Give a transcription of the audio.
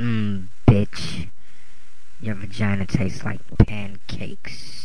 Mmm, bitch. Your vagina tastes like pancakes.